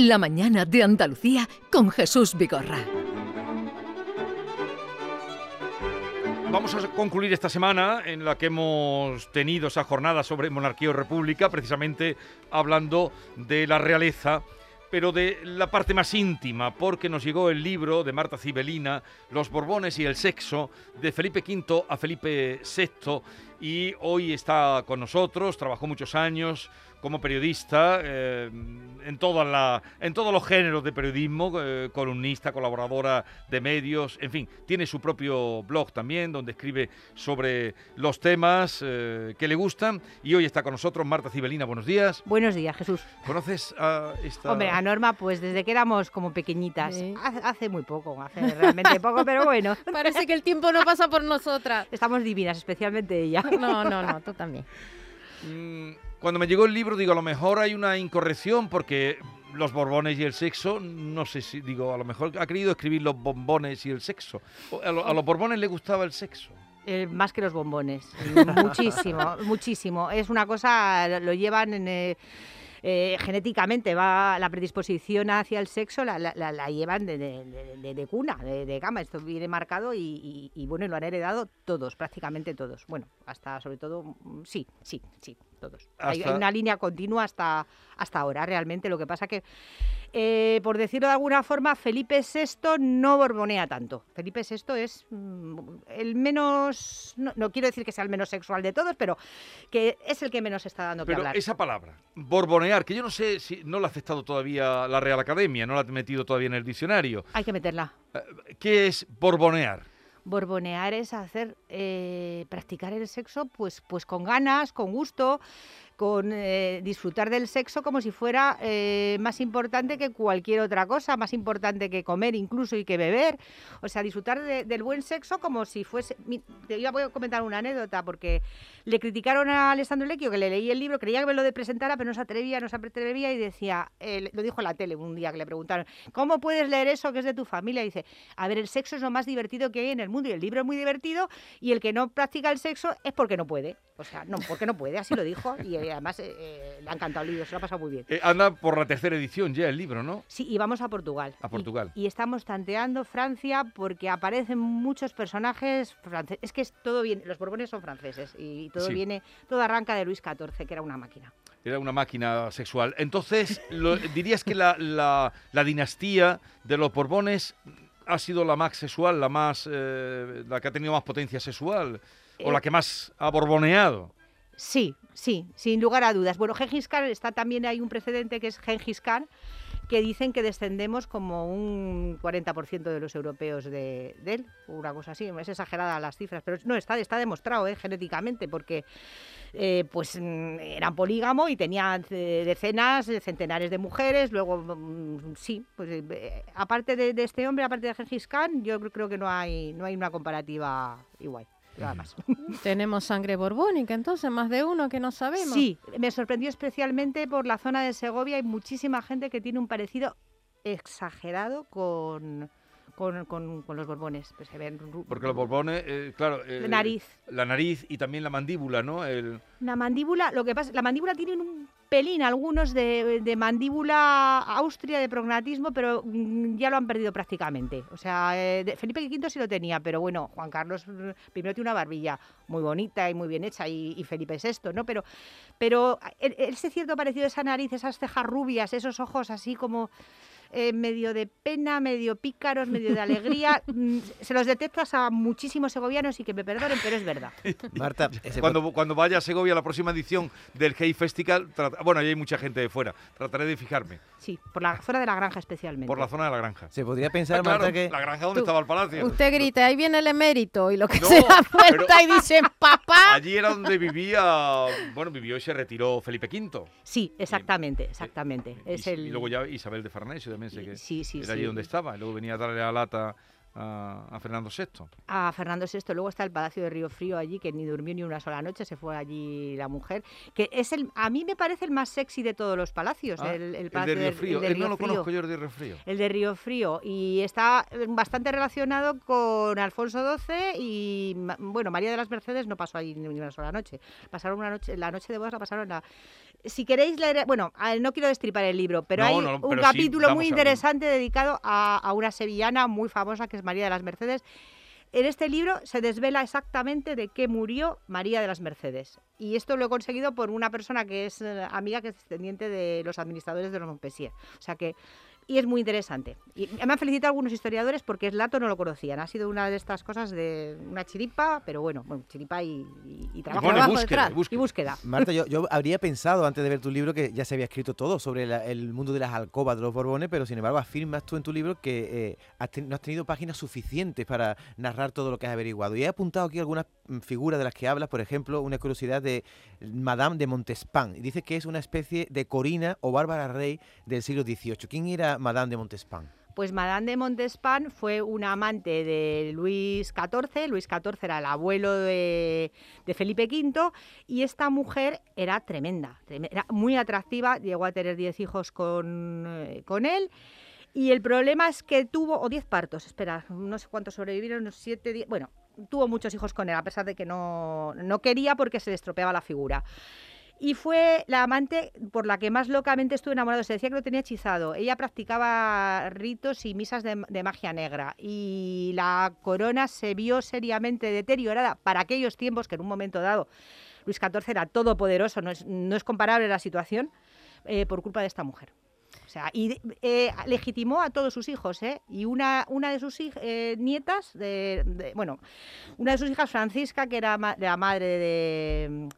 La mañana de Andalucía con Jesús Vigorra. Vamos a concluir esta semana en la que hemos tenido esa jornada sobre monarquía o república, precisamente hablando de la realeza pero de la parte más íntima, porque nos llegó el libro de Marta Cibelina, Los Borbones y el Sexo, de Felipe V a Felipe VI, y hoy está con nosotros, trabajó muchos años como periodista eh, en, toda la, en todos los géneros de periodismo, eh, columnista, colaboradora de medios, en fin, tiene su propio blog también donde escribe sobre los temas eh, que le gustan y hoy está con nosotros Marta Cibelina, buenos días. Buenos días, Jesús. ¿Conoces a esta...? Hombre, a Norma pues desde que éramos como pequeñitas, hace, muy poco, hace realmente poco, pero bueno. Parece que el tiempo no pasa por nosotras. Estamos divinas, especialmente ella. No, no, no, tú también. Mm, cuando me llegó el libro, digo, a lo mejor hay una incorrección porque los borbones y el sexo, no sé si, digo, a lo mejor ha querido escribir los bombones y el sexo. A, los borbones le gustaba el sexo. Eh, más que los bombones, muchísimo, muchísimo. Es una cosa, lo llevan en... Eh, eh, genéticamente va la predisposición hacia el sexo la, llevan de, cuna, de, cama. Esto viene marcado y, y, bueno, lo han heredado todos, prácticamente todos. Bueno, hasta sobre todo, mm, sí, sí, sí, todos. Hay, una línea continua hasta, hasta ahora, realmente. Lo que pasa que, eh, por decirlo de alguna forma, Felipe VI no borbonea tanto. Felipe VI es mm, el menos, no, quiero decir que sea el menos sexual de todos, pero que es el que menos está dando que hablar. Esa palabra, borbonear, que yo no sé si no la ha aceptado todavía la Real Academia, no la ha metido todavía en el diccionario. Hay que meterla. Eh, ¿Qué es borbonear? Borbonear es hacer eh, practicar el sexo pues pues con ganas con gusto con eh, disfrutar del sexo como si fuera eh, más importante que cualquier otra cosa, más importante que comer incluso y que beber. O sea, disfrutar del buen sexo como si fuese... Te voy a comentar una anécdota porque le criticaron a Alessandro Lecchio que le leí el libro, creía que me lo de presentara, pero no se atrevía, no se atrevía y decía, lo dijo en la tele un día que le preguntaron, ¿cómo puedes leer eso que es de tu familia? Y dice, a ver, el sexo es lo más divertido que hay en el mundo y el libro es muy divertido y el que no practica el sexo es porque no puede. O sea, no, porque no puede, así lo dijo y además eh, eh, le ha encantado el libro, se lo ha pasado muy bien. Eh, anda por la tercera edición ya el libro, ¿no? Sí, y vamos a Portugal. A Portugal. Y, estamos tanteando Francia porque aparecen muchos personajes franceses. Es que es todo bien, los Borbones son franceses y todo viene, todo arranca de Luis XIV, que era una máquina. Era una máquina sexual. Entonces, dirías que la, la, dinastía de los Borbones ha sido la más sexual, la más, la que ha tenido más potencia sexual o la que más ha borboneado. Sí, sí, sin lugar a dudas. Bueno, Gengis Khan, está también hay un precedente que es Gengis Khan, que dicen que descendemos como un 40% de los europeos de, él, una cosa así, es exagerada las cifras, pero no, está, está demostrado ¿eh? genéticamente, porque eh, pues mm, eran polígamo y tenían eh, decenas, centenares de mujeres, luego mm, sí, pues aparte de, de, este hombre, aparte de Gengis Khan, yo creo que no hay, no hay una comparativa igual. Tenemos sangre borbónica, entonces, más de uno que no sabemos. Sí, me sorprendió especialmente por la zona de Segovia. Hay muchísima gente que tiene un parecido exagerado con, con, los borbones. Pues se ven Porque los borbones, eh, claro. la nariz. La nariz y también la mandíbula, ¿no? El... La mandíbula, lo que pasa, la mandíbula tiene un pelín algunos de, mandíbula austria, de prognatismo, pero mm, ya lo han perdido prácticamente. O sea, eh, Felipe V sí lo tenía, pero bueno, Juan Carlos mm, primero tiene una barbilla muy bonita y muy bien hecha y, Felipe VI, ¿no? Pero, pero ese cierto parecido esa nariz, esas cejas rubias, esos ojos así como eh, medio de pena, medio pícaros, medio de alegría. Mm, se los detectas a muchísimos segovianos y que me perdonen, pero es verdad. Marta, cuando, cuando vaya a Segovia la próxima edición del Hey Festival, bueno, ahí hay mucha gente de fuera, trataré de fijarme. Sí, por la zona de la granja especialmente. Por la zona de la granja. Se podría pensar, ah, Marta, que... La granja donde estaba el palacio. Usted grita, ahí viene el emérito y lo que se da vuelta y dicen, papá. Allí era donde vivía, bueno, vivió y se retiró Felipe V. Sí, exactamente, exactamente. Y, es el... y luego ya Isabel de Farnesio sí, sí, era allí donde estaba. Y luego venía a darle la lata a, a Fernando VI. a Fernando VI. Luego está el Palacio de Río Frío allí, que ni durmió ni una sola noche, se fue allí la mujer. Que es el, a mí me parece el más sexy de todos los palacios, Ah, el, el el Palacio de Río Frío. el de Río no lo Frío. conozco yo el de Río Frío. El de Río Frío. Y está eh, bastante relacionado con Alfonso XII y, bueno, María de las Mercedes no pasó allí ni una sola noche. Pasaron una noche, la noche de bodas la pasaron la... Si queréis leer, bueno, no quiero destripar el libro, pero No, hay no, un pero capítulo muy a- interesante dedicado a, a una sevillana muy famosa que es María de las Mercedes. En este libro se desvela exactamente de qué murió María de las Mercedes. Y esto lo he conseguido por una persona que es eh, amiga, que es descendiente de los administradores de los Montpensier. O sea que y es muy interesante. Y me han felicitado algunos historiadores porque el dato no lo conocían. Ha sido una de estas cosas de una chiripa, pero bueno, bueno chiripa y, y- trabajo. trabajo búsqueda, detrás. Y búsqueda. búsqueda. Marta, yo, yo habría pensado antes de ver tu libro que ya se había escrito todo sobre la- el mundo de las alcobas de los Borbones, pero sin embargo afirmas tú en tu libro que eh, has ten- no has tenido páginas suficientes para narrar todo lo que has averiguado. Y he apuntado aquí algunas mm, figuras de las que hablas, por ejemplo, una curiosidad de Madame de Montespan. Y dice que es una especie de Corina o Bárbara Rey del siglo XVIII. ¿Quién era Madame de Montespan? Pues Madame de Montespan fue una amante de Luis XIV. Luis XIV era el abuelo de, Felipe V y esta mujer era tremenda, trem- era muy atractiva, llegó a tener 10 hijos con, eh, con él. Y el problema es que tuvo, o 10 partos, espera, no sé cuántos sobrevivieron, 7, 10, bueno, tuvo muchos hijos con él, a pesar de que no, no quería porque se le estropeaba la figura. Y fue la amante por la que más locamente estuve enamorado. Se decía que lo tenía hechizado. Ella practicaba ritos y misas de, magia negra. Y la corona se vio seriamente deteriorada para aquellos tiempos que en un momento dado Luis XIV era todopoderoso, no es, no es comparable la situación, eh, por culpa de esta mujer. O sea, y eh, legitimó a todos sus hijos, ¿eh? Y una, de sus eh, nietas, bueno, una de sus hijas, Francisca, que era la madre de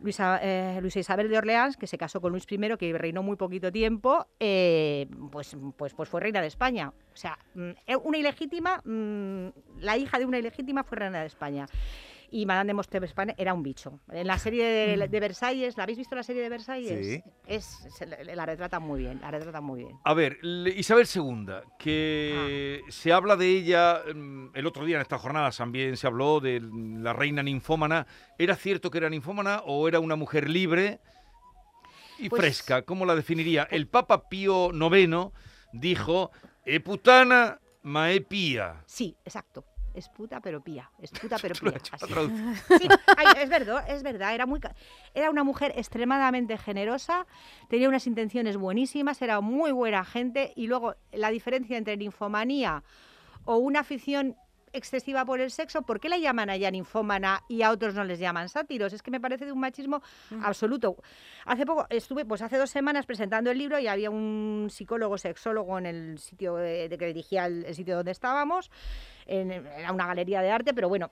Luisa, eh, Luisa Isabel de Orleans, que se casó con Luis I, que reinó muy poquito tiempo, eh, pues, pues, pues fue reina de España. O sea, mm, eh, una ilegítima, mm, la hija de una ilegítima fue reina de España. Y Madame de Montespan era un bicho. En la serie de, de Versalles, ¿la habéis visto la serie de Versalles? Sí. Es, la- retrata muy bien, la retrata muy bien. A ver, Isabel II, que Ah. se habla de ella, mm, el otro día en estas jornadas también se habló de la reina ninfómana. ¿Era cierto que era ninfómana o era una mujer libre y Pues- fresca? ¿Cómo la definiría? El Papa Pío IX dijo, e putana ma e pía. Sí, exacto. Es puta pero pía. Es puta pero pía. Sí, ay, es verdad, es verdad. Era, muy, era una mujer extremadamente generosa, tenía unas intenciones buenísimas, era muy buena gente y luego la diferencia entre ninfomanía o una afición excesiva por el sexo, ¿por qué la llaman a ella ninfómana y a otros no les llaman sátiros? Es que me parece de un machismo absoluto. Hace poco estuve, pues hace dos semanas presentando el libro y había un psicólogo sexólogo en el sitio de, de que dirigía el, el sitio donde estábamos, en, era una galería de arte, pero bueno,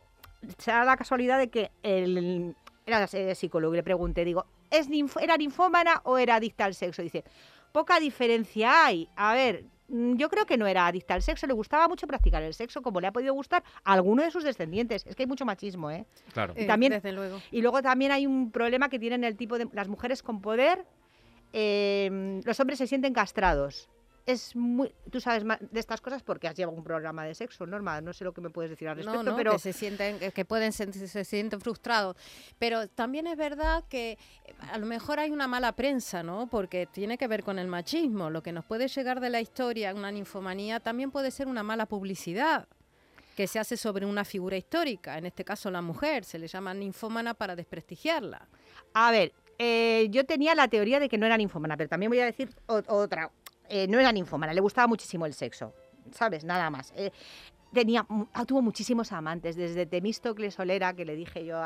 se da la casualidad de que el, era eh, psicólogo y le pregunté, digo, ¿es ninf- ¿era ninfómana o era adicta al sexo? Dice, poca diferencia hay. A ver, mm, yo creo que no era adicta al sexo, le gustaba mucho practicar el sexo, como le ha podido gustar a alguno de sus descendientes. Es que hay mucho machismo, ¿eh? Claro. Eh, también- Desde luego. Y luego también hay un problema que tienen el tipo de las mujeres con poder. eh, los hombres se sienten castrados. Es muy, tú sabes más de estas cosas porque has llevado un programa de sexo, Norma. No sé lo que me puedes decir al respecto, No, no, pero que se sienten, que- pueden sentir- se sienten frustrados. Pero también es verdad que eh, a lo mejor hay una mala prensa, ¿no? Porque tiene que ver con el machismo. Lo que nos puede llegar de la historia, una ninfomanía, también puede ser una mala publicidad que se hace sobre una figura histórica, en este caso la mujer, se le llama ninfómana para desprestigiarla. A ver, eh, yo tenía la teoría de que no era ninfómana, pero también voy a decir otra. Eh, no era ninfómana, le gustaba muchísimo el sexo, ¿sabes? Nada más. Eh, tenía, ah, tuvo muchísimos amantes, desde Temístocles Solera, que le dije yo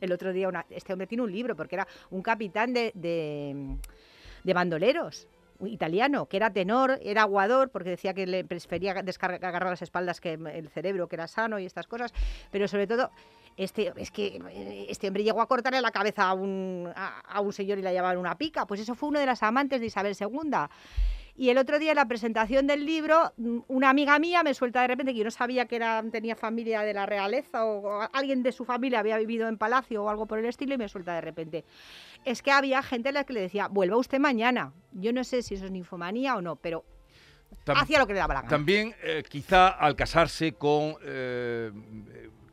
el otro día, una- este hombre tiene un libro, porque era un capitán de, de, bandoleros italiano, que era tenor, era aguador, porque decía que le prefería descargar, agarrar las espaldas que el cerebro, que era sano y estas cosas, pero sobre todo este, es que eh, este hombre llegó a cortarle la cabeza a un, a, a un señor y la llevaba en una pica. Pues eso fue uno de las amantes de Isabel II. Y el otro día en la presentación del libro, mm, una amiga mía me suelta de repente que yo no sabía que era, tenía familia de la realeza o, o alguien de su familia había vivido en palacio o algo por el estilo y me suelta de repente. Es que había gente a la que le decía, vuelva usted mañana. Yo no sé si eso es ninfomanía o no, pero hacía lo que le daba la gana. También, eh, quizá al casarse con eh,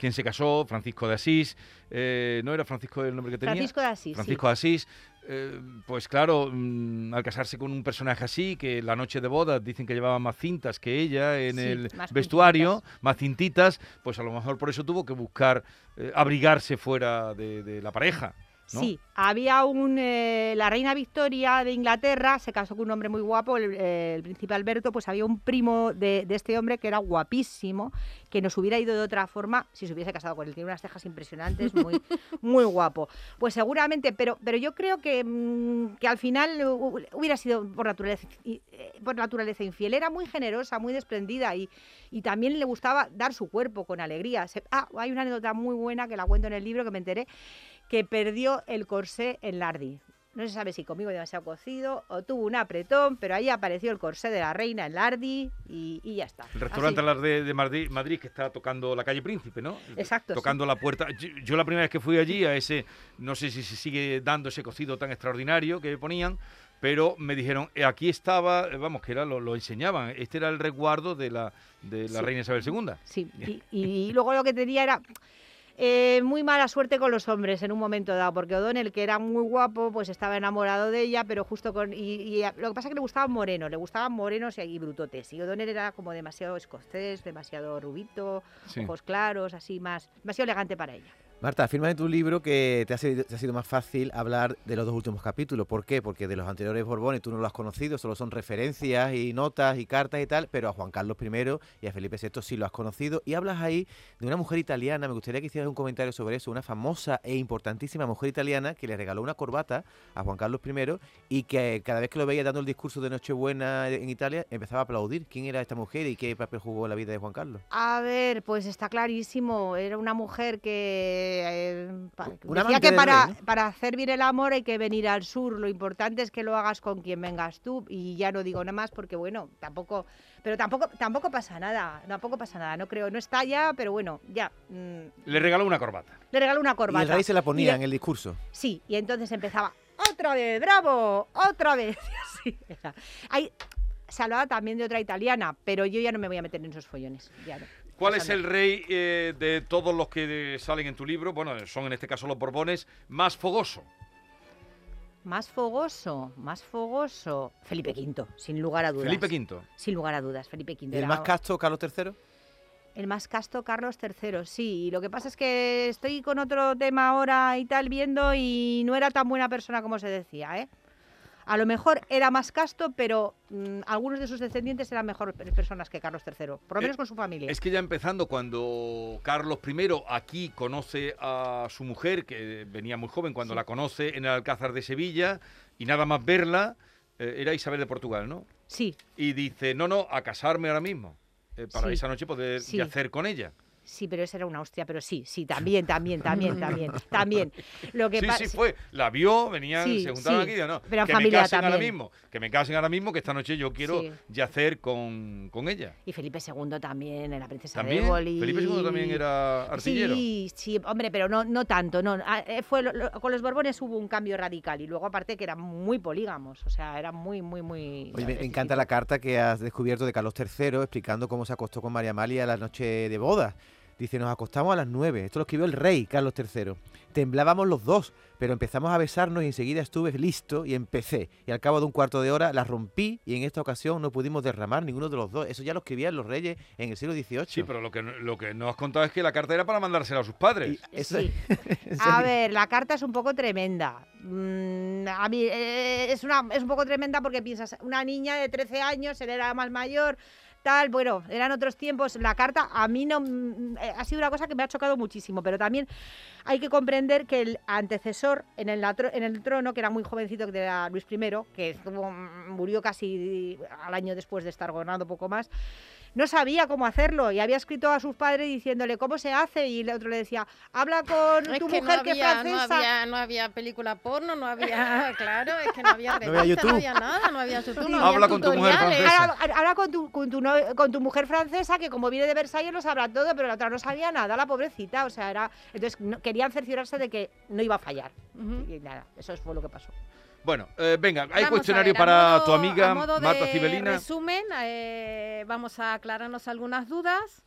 quien se casó, Francisco de Asís, eh, ¿no era Francisco el nombre que tenía? Francisco de Asís. sí. Francisco de Asís. eh, pues claro, mm, al casarse con un personaje así, que la noche de bodas dicen que llevaba más cintas que ella en Sí, el más vestuario, más cintitas, pues a lo mejor por eso tuvo que buscar eh, abrigarse fuera de, de la pareja. ¿No? Sí, había un. eh, la reina Victoria de Inglaterra se casó con un hombre muy guapo, el, eh, el príncipe Alberto. Pues había un primo de, de este hombre que era guapísimo, que nos hubiera ido de otra forma si se hubiese casado con él. Tiene unas cejas impresionantes, muy, muy guapo. Pues seguramente, pero, pero yo creo que, mm, que al final hu- hubiera sido por naturaleza, eh, por naturaleza infiel. Era muy generosa, muy desprendida y, y también le gustaba dar su cuerpo con alegría. Se- ah, hay una anécdota muy buena que la cuento en el libro que me enteré que perdió el corsé en Lardi. No se sabe si comigo demasiado cocido o tuvo un apretón, pero ahí apareció el corsé de la reina en Lardi y, y ya está. El restaurante Así. Las de, Madrid, Madrid que está tocando la calle Príncipe, ¿no? Exacto, sí. Tocando la puerta. Yo, yo la primera vez que fui allí a ese, no sé si se sigue dando ese cocido tan extraordinario que ponían, pero me dijeron, "Eh, aquí estaba, eh, vamos, que era lo, lo enseñaban, este era el resguardo de la, de la Sí. reina Isabel II. Sí, y, y luego lo que tenía era eh, muy mala suerte con los hombres en un momento dado, porque O'Donnell, que era muy guapo, pues estaba enamorado de ella, pero justo con... Y, lo que pasa es que le gustaban morenos, le gustaban morenos y, y brutotes, y O'Donnell era como demasiado escocés, demasiado rubito, Sí. ojos claros, así más, demasiado elegante para ella. Marta, afirma en tu libro que te ha, sido, más fácil hablar de los dos últimos capítulos. ¿Por qué? Porque de los anteriores Borbones tú no lo has conocido, solo son referencias y notas y cartas y tal, pero a Juan Carlos I y a Felipe VI sí lo has conocido. Y hablas ahí de una mujer italiana, me gustaría que hicieras un comentario sobre eso, una famosa e importantísima mujer italiana que le regaló una corbata a Juan Carlos I y que cada vez que lo veía dando el discurso de Nochebuena en Italia empezaba a aplaudir. ¿Quién era esta mujer y qué papel jugó en la vida de Juan Carlos? A ver, pues está clarísimo. Era una mujer que eh, decía que para, rey, ¿no? para hacer bien el amor hay que venir al sur. Lo importante es que lo hagas con quien vengas tú. Y ya no digo nada más porque bueno, tampoco, pero tampoco, tampoco pasa nada. Tampoco pasa nada. No creo, no está ya, pero bueno, ya. mm, Le regaló una corbata. le regaló una Y corbata. el rey se la Y ponía le- en el discurso. Sí, y entonces empezaba, otra vez, bravo, otra vez. y así era. Hay, se hablaba también de otra italiana, pero yo ya no me voy a meter en esos follones. ya no. ¿Cuál Eso es el rey eh, de todos los que eh, salen en tu libro? Bueno, son en este caso los Borbones, más fogoso. Más fogoso, más fogoso. Felipe V, sin lugar a dudas. Felipe V. Sin lugar a dudas, Felipe V. ¿Y el más casto, Carlos III? el más casto, Carlos III, sí. Y lo que pasa es que estoy con otro tema ahora y tal viendo y no era tan buena persona como se decía, ¿eh? A lo mejor era más casto, pero mm, algunos de sus descendientes eran mejor pe- personas que Carlos III, por lo Eh, menos con su familia. Es que ya empezando, cuando Carlos I aquí conoce a su mujer, que venía muy joven, cuando Sí. la conoce en el Alcázar de Sevilla, y nada más verla, eh, era Isabel de Portugal, ¿no? Sí, Y dice, no, no, a casarme ahora mismo, eh, para Sí. esa noche poder Sí. yacer con ella. Sí, pero esa era una hostia, pero sí, sí, también, también, también, también, también. Lo que Sí, sí, fue. La vio, venían, Sí, se juntaban sí, aquí, no, pero que me casen ahora mismo, que me casen ahora mismo, que esta noche yo quiero Sí. yacer con, con ella. Y Felipe II también, la princesa También, de Éboli. Felipe II también era artillero. Sí, sí, hombre, pero no, no tanto. No. Ah, eh, Fue lo- lo- con los Borbones hubo un cambio radical y luego aparte que eran muy polígamos, o sea, eran muy, muy, muy... Oye, me, encanta la carta que has descubierto de Carlos III explicando cómo se acostó con María Amalia la noche de boda. Dice, nos acostamos a las nueve. Esto lo escribió el rey Carlos III. Temblábamos los dos, pero empezamos a besarnos y enseguida estuve listo y empecé. Y al cabo de un cuarto de hora la rompí y en esta ocasión no pudimos derramar ninguno de los dos. Eso ya lo escribían los reyes en el siglo XVIII. Sí, pero lo que, no- lo que no has contado es que la carta era para mandársela a sus padres. Y eso- Sí. ¿en A ver, la carta es un poco tremenda. Mm, a mí eh, es, una, es un poco tremenda porque piensas, una niña de 13 años, él era más mayor, tal, bueno, eran otros tiempos. La carta a mí no mm, eh, ha sido una cosa que me ha chocado muchísimo, pero también hay que comprender que el antecesor en el, trono, que era muy jovencito, que era Luis I, que estuvo- murió casi al año después de estar gobernando poco más, no sabía cómo hacerlo y había escrito a sus padres diciéndole cómo se hace y el otro le decía, habla con tu que mujer no que es no francesa. había, no había película porno, no había, claro, es que no había No había revista, YouTube. no había nada, no había YouTube, no Habla había con tu mujer francesa. Ahora con, tu, con, tu con tu mujer francesa, que como viene de Versalles lo sabrá todo, pero la otra no sabía nada, la pobrecita. O sea, era. Entonces no- querían cerciorarse de que no iba a fallar. Y nada, eso fue lo que pasó. Bueno, eh, venga, hay Vamos cuestionario ver, para modo- tu amiga Marta Cibelina. resumen, eh, vamos a aclararnos algunas dudas.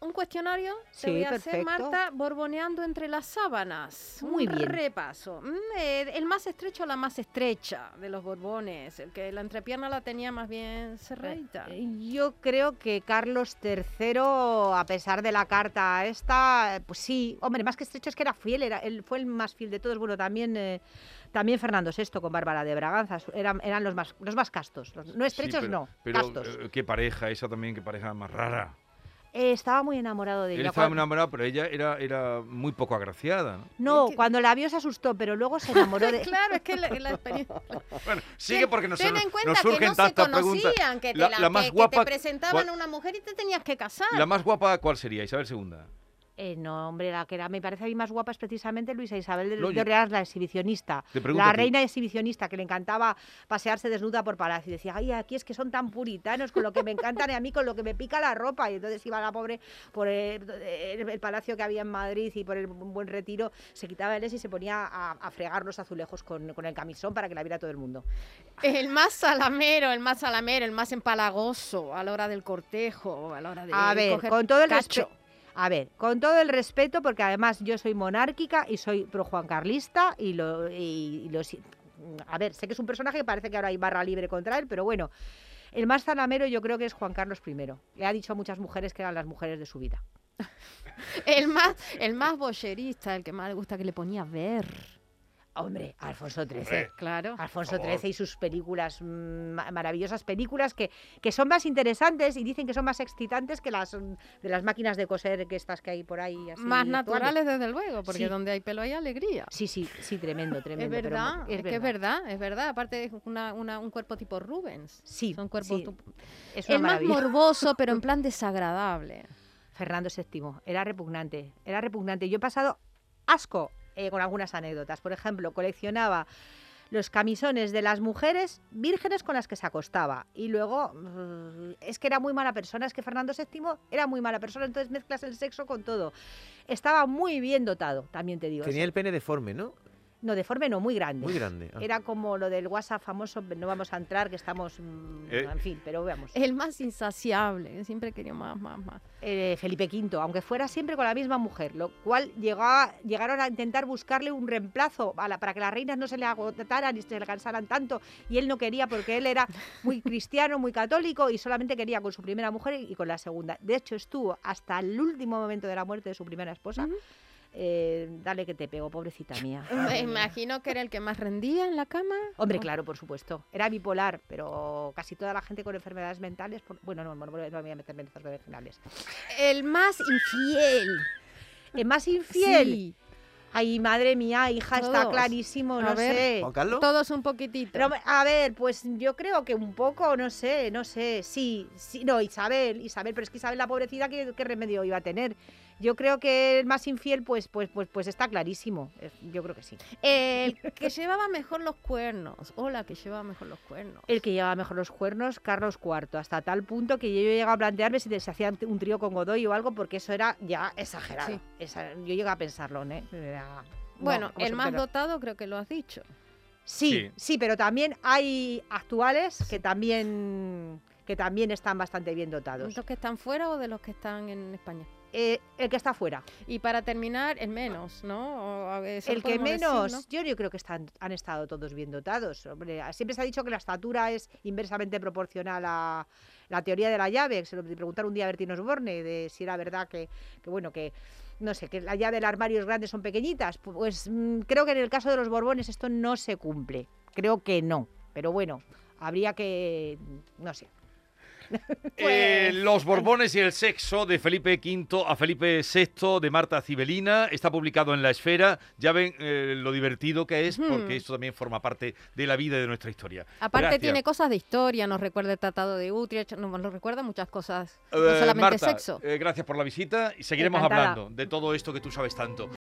Un cuestionario, te Sí, voy a hacer. Marta, borboneando entre las sábanas. Muy Un bien. repaso. Mm, eh, el más estrecho, la más estrecha de los borbones. El que la entrepierna la tenía más bien cerradita. Eh, Yo creo que Carlos III, a pesar de la carta esta, eh, pues sí, hombre, más que estrecho es que era fiel, era, él fue el más fiel de todos. Bueno, también, eh, también Fernando VI con Bárbara de Braganza, eran, eran los más, los más castos. los- no Sí, estrechos, pero- no, Pero castos. qué pareja, esa también, qué pareja más rara. Eh, estaba muy enamorado de Él ella. estaba Cuan- enamorado, pero ella era, era muy poco agraciada. ¿no? No, Es que- cuando la vio se asustó, pero luego se enamoró de... claro, es que la, la experiencia... Bueno, sigue porque nos, Ten en cuenta surgen que no se tantas preguntas. conocían, que te, La- la- la más que- te presentaban ¿cuál- a una mujer y te tenías que casar. ¿La más guapa cuál sería? Isabel II. Eh, no, hombre, la que era, me parece a mí más guapa es precisamente Luisa Isabel de, No, de yo- Orleans, la exhibicionista. La reina exhibicionista, que le encantaba pasearse desnuda por palacio. Y decía, ay, aquí es que son tan puritanos con lo que me encantan y a mí con lo que me pica la ropa. Y entonces iba la pobre por el, el- el palacio que había en Madrid y por el buen retiro, se quitaba el es y se ponía a, a fregar los azulejos con, con el camisón para que la viera todo el mundo. El más salamero, el más salamero, el más empalagoso a la hora del cortejo, a la hora de A ver, coger con todo el cacho. respeto. A ver, con todo el respeto, porque además yo soy monárquica y soy pro Juan Carlista y lo, a ver, sé que es un personaje que parece que ahora hay barra libre contra él, pero bueno, el más zalamero yo creo que es Juan Carlos I. Le ha dicho a muchas mujeres que eran las mujeres de su vida. El más, el más bocherista, el que más le gusta que le ponía ver. Hombre, Alfonso XIII. Claro. Alfonso. XIII y sus películas, ma- maravillosas películas que, que son más interesantes y dicen que son más excitantes que las de las máquinas de coser que estas que hay por ahí. así Más actuales. naturales, desde luego, porque Sí. donde hay pelo hay alegría. Sí, sí, sí, tremendo, Es tremendo. pero verdad, es, que es verdad, es verdad. Aparte es una, una- un cuerpo tipo Rubens. Sí, Son cuerpos sí, tu- es una El más morboso, pero en plan desagradable. Fernando VII, era repugnante, era repugnante. Yo he pasado asco eh, con algunas anécdotas. Por ejemplo, coleccionaba los camisones de las mujeres vírgenes con las que se acostaba. Y luego, mm, es que era muy mala persona, es que Fernando VII era muy mala persona, entonces mezclas el sexo con todo. Estaba muy bien dotado, también te digo. Tenía el pene deforme, ¿no? No, deforme no, muy grande. Muy grande. ah. Era como lo del WhatsApp famoso, no vamos a entrar, que estamos, mm, Eh. en fin, pero veamos. El más insaciable, siempre quería más, más, más. eh, Felipe V, aunque fuera siempre con la misma mujer, lo cual llegaba- llegaron a intentar buscarle un reemplazo a la- para que las reinas no se le agotaran y se le cansaran tanto, y él no quería porque él era muy cristiano, muy católico y solamente quería con su primera mujer y con la segunda. De hecho, estuvo hasta el último momento de la muerte de su primera esposa. Eh, dale que te pego, pobrecita mía. Me imagino que era el que más rendía en la cama. Hombre, claro, por supuesto. Era bipolar, pero casi toda la gente con enfermedades mentales, por- bueno, no, no, no me voy a meter en esas regionales. El más infiel. El más infiel. Sí, Ay, madre mía, hija, está clarísimo, A no ver. sé. Juan Carlos. todos un poquitito. Pero, a ver, pues yo creo que un poco, no sé, no sé, sí, sí, no, Isabel, Isabel, pero es que Isabel la pobrecita, ¿qué, qué remedio iba a tener? Yo creo que el más infiel, pues, pues, pues, pues está clarísimo, eh, yo creo que sí. El que llevaba mejor los cuernos. Hola, que llevaba mejor los cuernos. El que llevaba mejor los cuernos, Carlos IV, hasta tal punto que yo he llegado a plantearme si se hacía un trío con Godoy o algo, porque eso era ya exagerado. Sí. Esa- yo llegué a pensarlo, ¿eh? Era- Bueno, el más pero- dotado creo que lo has dicho. Sí, Sí. sí, pero también hay actuales que también que también están bastante bien dotados. ¿De los que están fuera o de los que están en España? Eh, el que está fuera, Y para terminar, el menos, ¿no? O el que podemos decir, menos, ¿no? yo, yo creo que están, han estado todos bien dotados. Hombre, siempre se ha dicho que la estatura es inversamente proporcional a la teoría de la llave. Se lo preguntaron un día a Bertino Osborne de si era verdad que, que, bueno, que no sé, que la llave del armario es grande, son pequeñitas. Pues mm, creo que en el caso de los Borbones esto no se cumple. Creo que no. Pero bueno, habría que, no sé. Eh, Pues, los Borbones y el sexo de Felipe V a Felipe VI de Marta Cibelina está publicado en La Esfera. Ya ven eh, lo divertido que es, porque esto también forma parte de la vida y de nuestra historia. Aparte Gracias. tiene cosas de historia, nos recuerda el Tratado de Utrecht, nos nos recuerda muchas cosas, no Eh, solamente Marta, sexo. gracias por la visita y seguiremos Encantada. hablando de todo esto que tú sabes tanto.